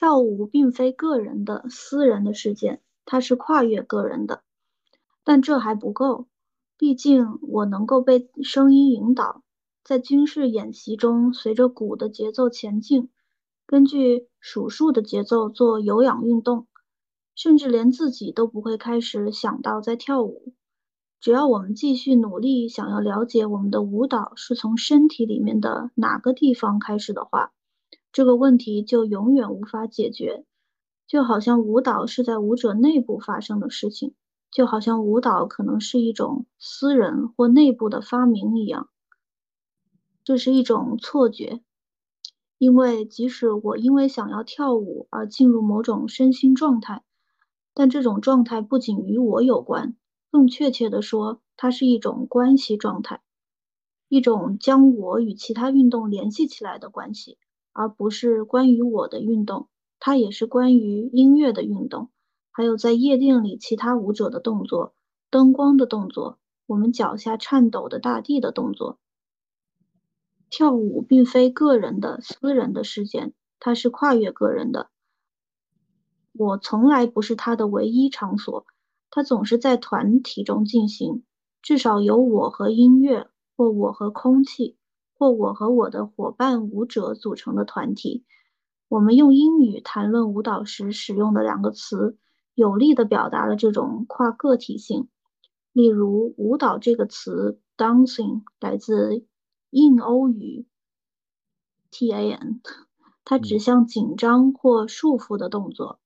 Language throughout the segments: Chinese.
跳舞并非个人的私人的事件，它是跨越个人的。但这还不够，毕竟我能够被声音引导，在军事演习中随着鼓的节奏前进，根据数数的节奏做有氧运动，甚至连自己都不会开始想到在跳舞。只要我们继续努力，想要了解我们的舞蹈是从身体里面的哪个地方开始的话，这个问题就永远无法解决。就好像舞蹈是在舞者内部发生的事情，就好像舞蹈可能是一种私人或内部的发明一样。这是一种错觉，因为即使我因为想要跳舞而进入某种身心状态，但这种状态不仅与我有关。更确切地说，它是一种关系状态，一种将我与其他运动联系起来的关系，而不是关于我的运动。它也是关于音乐的运动，还有在夜店里其他舞者的动作、灯光的动作、我们脚下颤抖的大地的动作。跳舞并非个人的私人的事件，它是跨越个人的。我从来不是它的唯一场所。它总是在团体中进行，至少有我和音乐，或我和空气，或我和我的伙伴舞者组成的团体。我们用英语谈论舞蹈时使用的两个词，有力地表达了这种跨个体性。例如，舞蹈这个词 “dancing” 来自印欧语 “tan”，它指向紧张或束缚的动作。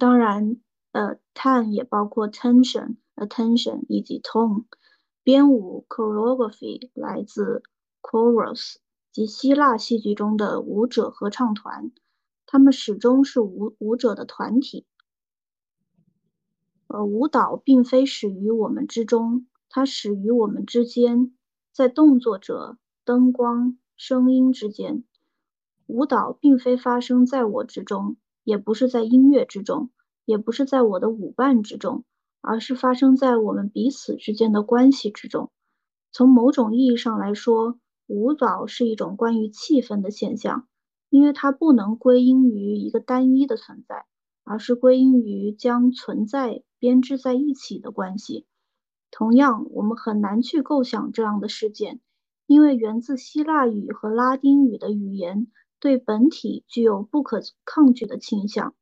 当然。呃，tan 也包括 tension、attention 以及 tone。编舞 choreography 来自 chorus 及希腊戏剧中的舞者合唱团，他们始终是舞舞者的团体。呃，舞蹈并非始于我们之中，它始于我们之间，在动作者、灯光、声音之间。舞蹈并非发生在我之中，也不是在音乐之中。也不是在我的舞伴之中，而是发生在我们彼此之间的关系之中。从某种意义上来说，舞蹈是一种关于气氛的现象，因为它不能归因于一个单一的存在，而是归因于将存在编织在一起的关系。同样，我们很难去构想这样的事件，因为源自希腊语和拉丁语的语言对本体具有不可抗拒的倾向。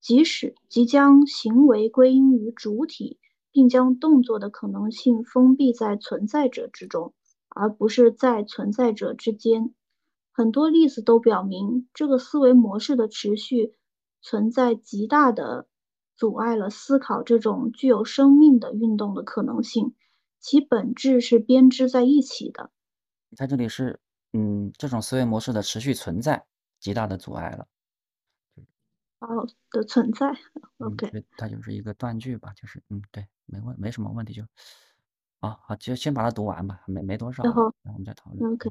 即使即将行为归因于主体，并将动作的可能性封闭在存在者之中，而不是在存在者之间。很多例子都表明，这个思维模式的持续存在极大的阻碍了思考这种具有生命的运动的可能性。其本质是编织在一起的。在这里是，嗯，这种思维模式的持续存在极大的阻碍了。哦的存在，OK，它就是一个断句吧，就是嗯，对，没问没什么问题就，好好就先把它读完吧，没没多少，然后我们再讨论。OK，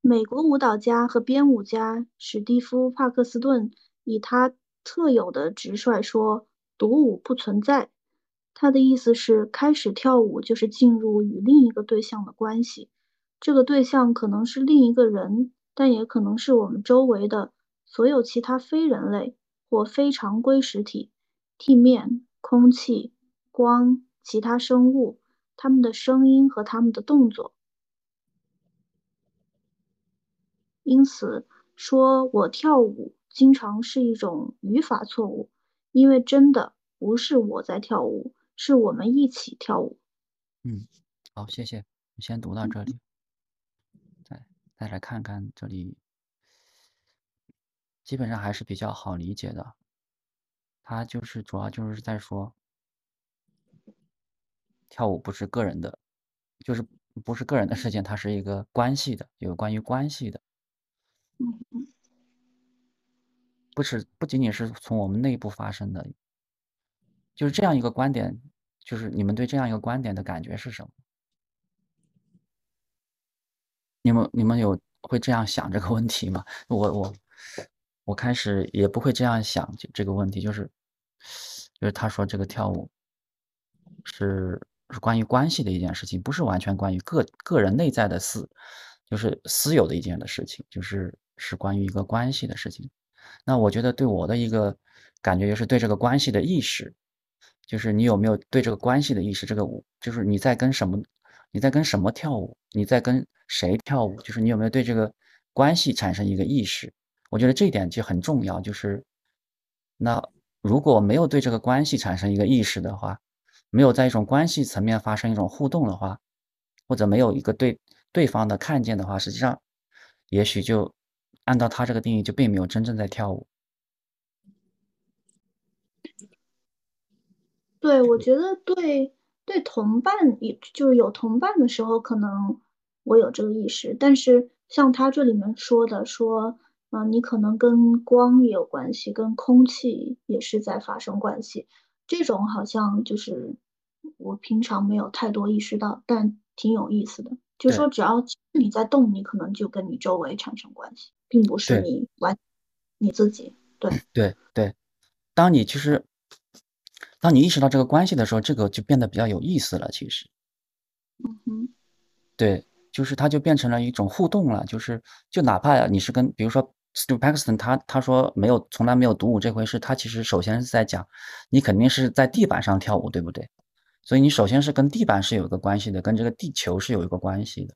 美国舞蹈家和编舞家史蒂夫·帕克斯顿以他特有的直率说：“独舞不存在。”他的意思是，开始跳舞就是进入与另一个对象的关系，这个对象可能是另一个人，但也可能是我们周围的所有其他非人类。或非常规实体、地面、空气、光、其他生物，它们的声音和他们的动作。因此，说我跳舞经常是一种语法错误，因为真的不是我在跳舞，是我们一起跳舞。嗯，好，谢谢。先读到这里，再再来看看这里。基本上还是比较好理解的，他就是主要就是在说，跳舞不是个人的，就是不是个人的事件，它是一个关系的，有关于关系的，不是不仅仅是从我们内部发生的，就是这样一个观点，就是你们对这样一个观点的感觉是什么？你们你们有会这样想这个问题吗？我我。我开始也不会这样想这个问题，就是，就是他说这个跳舞是是关于关系的一件事情，不是完全关于个个人内在的私，就是私有的一件的事情，就是是关于一个关系的事情。那我觉得对我的一个感觉就是对这个关系的意识，就是你有没有对这个关系的意识？这个舞就是你在跟什么，你在跟什么跳舞？你在跟谁跳舞？就是你有没有对这个关系产生一个意识？我觉得这一点就很重要。就是那如果没有对这个关系产生一个意识的话，没有在一种关系层面发生一种互动的话，或者没有一个对对方的看见的话，实际上也许就按照他这个定义，就并没有真正在跳舞。对，我觉得对对同伴，也就是有同伴的时候，可能我有这个意识。但是像他这里面说的，说，嗯、你可能跟光也有关系，跟空气也是在发生关系。这种好像就是我平常没有太多意识到，但挺有意思的。就说只要你在动，你可能就跟你周围产生关系，并不是你完你自己。对，对对，当你其实当你意识到这个关系的时候，这个就变得比较有意思了。其实，嗯哼，对，就是它就变成了一种互动了。就是就哪怕你是跟比如说 Stu Paxton，他他说没有从来没有独舞这回事，他其实首先是在讲你肯定是在地板上跳舞，对不对？所以你首先是跟地板是有一个关系的，跟这个地球是有一个关系的。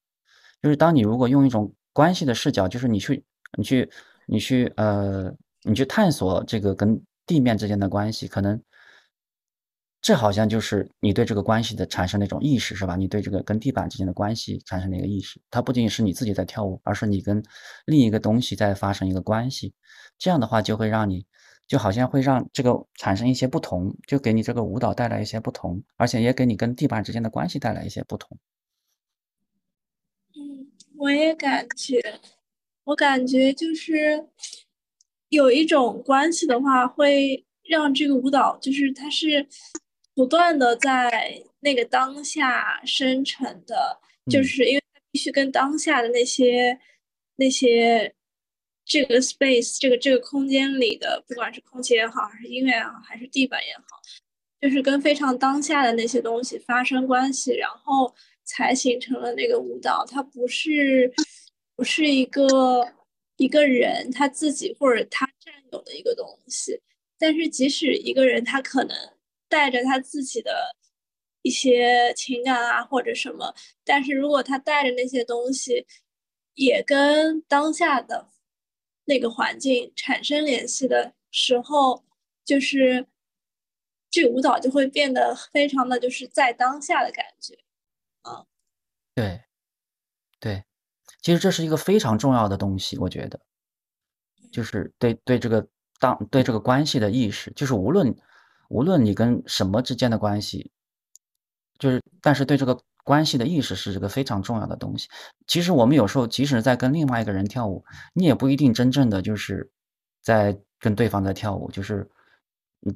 就是当你如果用一种关系的视角，就是你去你去你去呃你去探索这个跟地面之间的关系，可能这好像就是你对这个关系的产生的一种意识，是吧？你对这个跟地板之间的关系产生的一个意识，它不仅仅是你自己在跳舞，而是你跟另一个东西在发生一个关系。这样的话，就会让你就好像会让这个产生一些不同，就给你这个舞蹈带来一些不同，而且也给你跟地板之间的关系带来一些不同。嗯，我也感觉，我感觉就是有一种关系的话，会让这个舞蹈就是它是不断的在那个当下生成的，就嗯是因为它必须跟当下的那些那些这个 space 这个这个空间里的，不管是空气也好，还是音乐也好，还是地板也好，就是跟非常当下的那些东西发生关系，然后才形成了那个舞蹈。它不是不是一个一个人他自己或者他占有的一个东西，但是即使一个人他可能带着他自己的一些情感啊或者什么，但是如果他带着那些东西，也跟当下的那个环境产生联系的时候，就是这个舞蹈就会变得非常的就是在当下的感觉。对，对，其实这是一个非常重要的东西，我觉得，就是对对这个当对这个关系的意识，就是无论无论你跟什么之间的关系，就是但是对这个关系的意识是这个非常重要的东西。其实我们有时候即使在跟另外一个人跳舞，你也不一定真正的就是在跟对方在跳舞，就是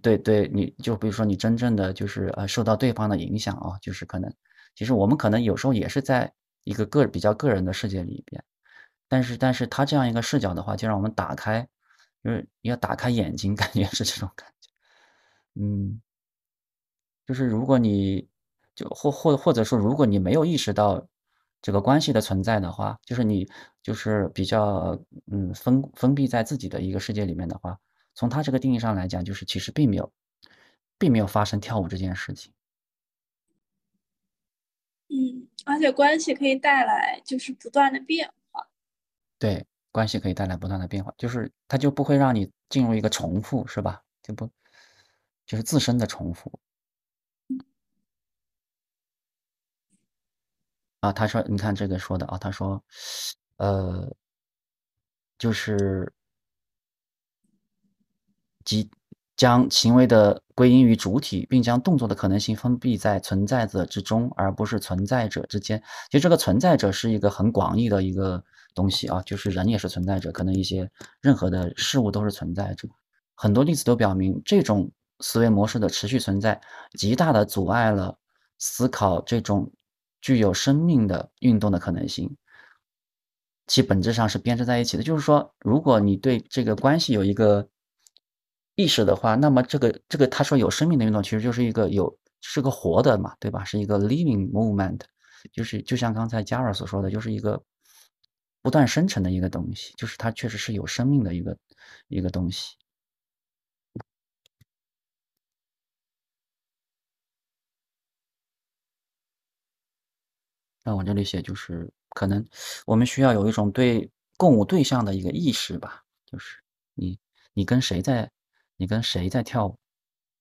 对对，你就比如说你真正的就是呃受到对方的影响啊，就是可能其实我们可能有时候也是在一个个比较个人的世界里边，但是但是他这样一个视角的话，就让我们打开，就是要打开眼睛，感觉是这种感，嗯。就是如果你就或或或者说，如果你没有意识到这个关系的存在的话，就是你就是比较嗯封封闭在自己的一个世界里面的话，从他这个定义上来讲，就是其实并没有并没有发生跳舞这件事情。嗯，而且关系可以带来就是不断的变化。对，关系可以带来不断的变化，就是它就不会让你进入一个重复，是吧？就不就是自身的重复。啊，他说，你看这个说的啊，他说，呃，就是即将行为的归因于主体，并将动作的可能性封闭在存在者之中，而不是存在者之间。其实这个存在者是一个很广义的一个东西啊，就是人也是存在者，可能一些任何的事物都是存在者。很多例子都表明，这种思维模式的持续存在，极大的阻碍了思考这种具有生命的运动的可能性。其本质上是编织在一起的。就是说，如果你对这个关系有一个意识的话，那么这个这个他说有生命的运动，其实就是一个有是个活的嘛，对吧？是一个 living movement，就是就像刚才加尔所说的，就是一个不断生成的一个东西，就是它确实是有生命的一个一个东西。那我这里写就是可能我们需要有一种对共舞对象的一个意识吧，就是你你跟谁在你跟谁在跳舞，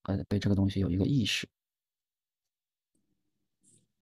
呃，对这个东西有一个意识。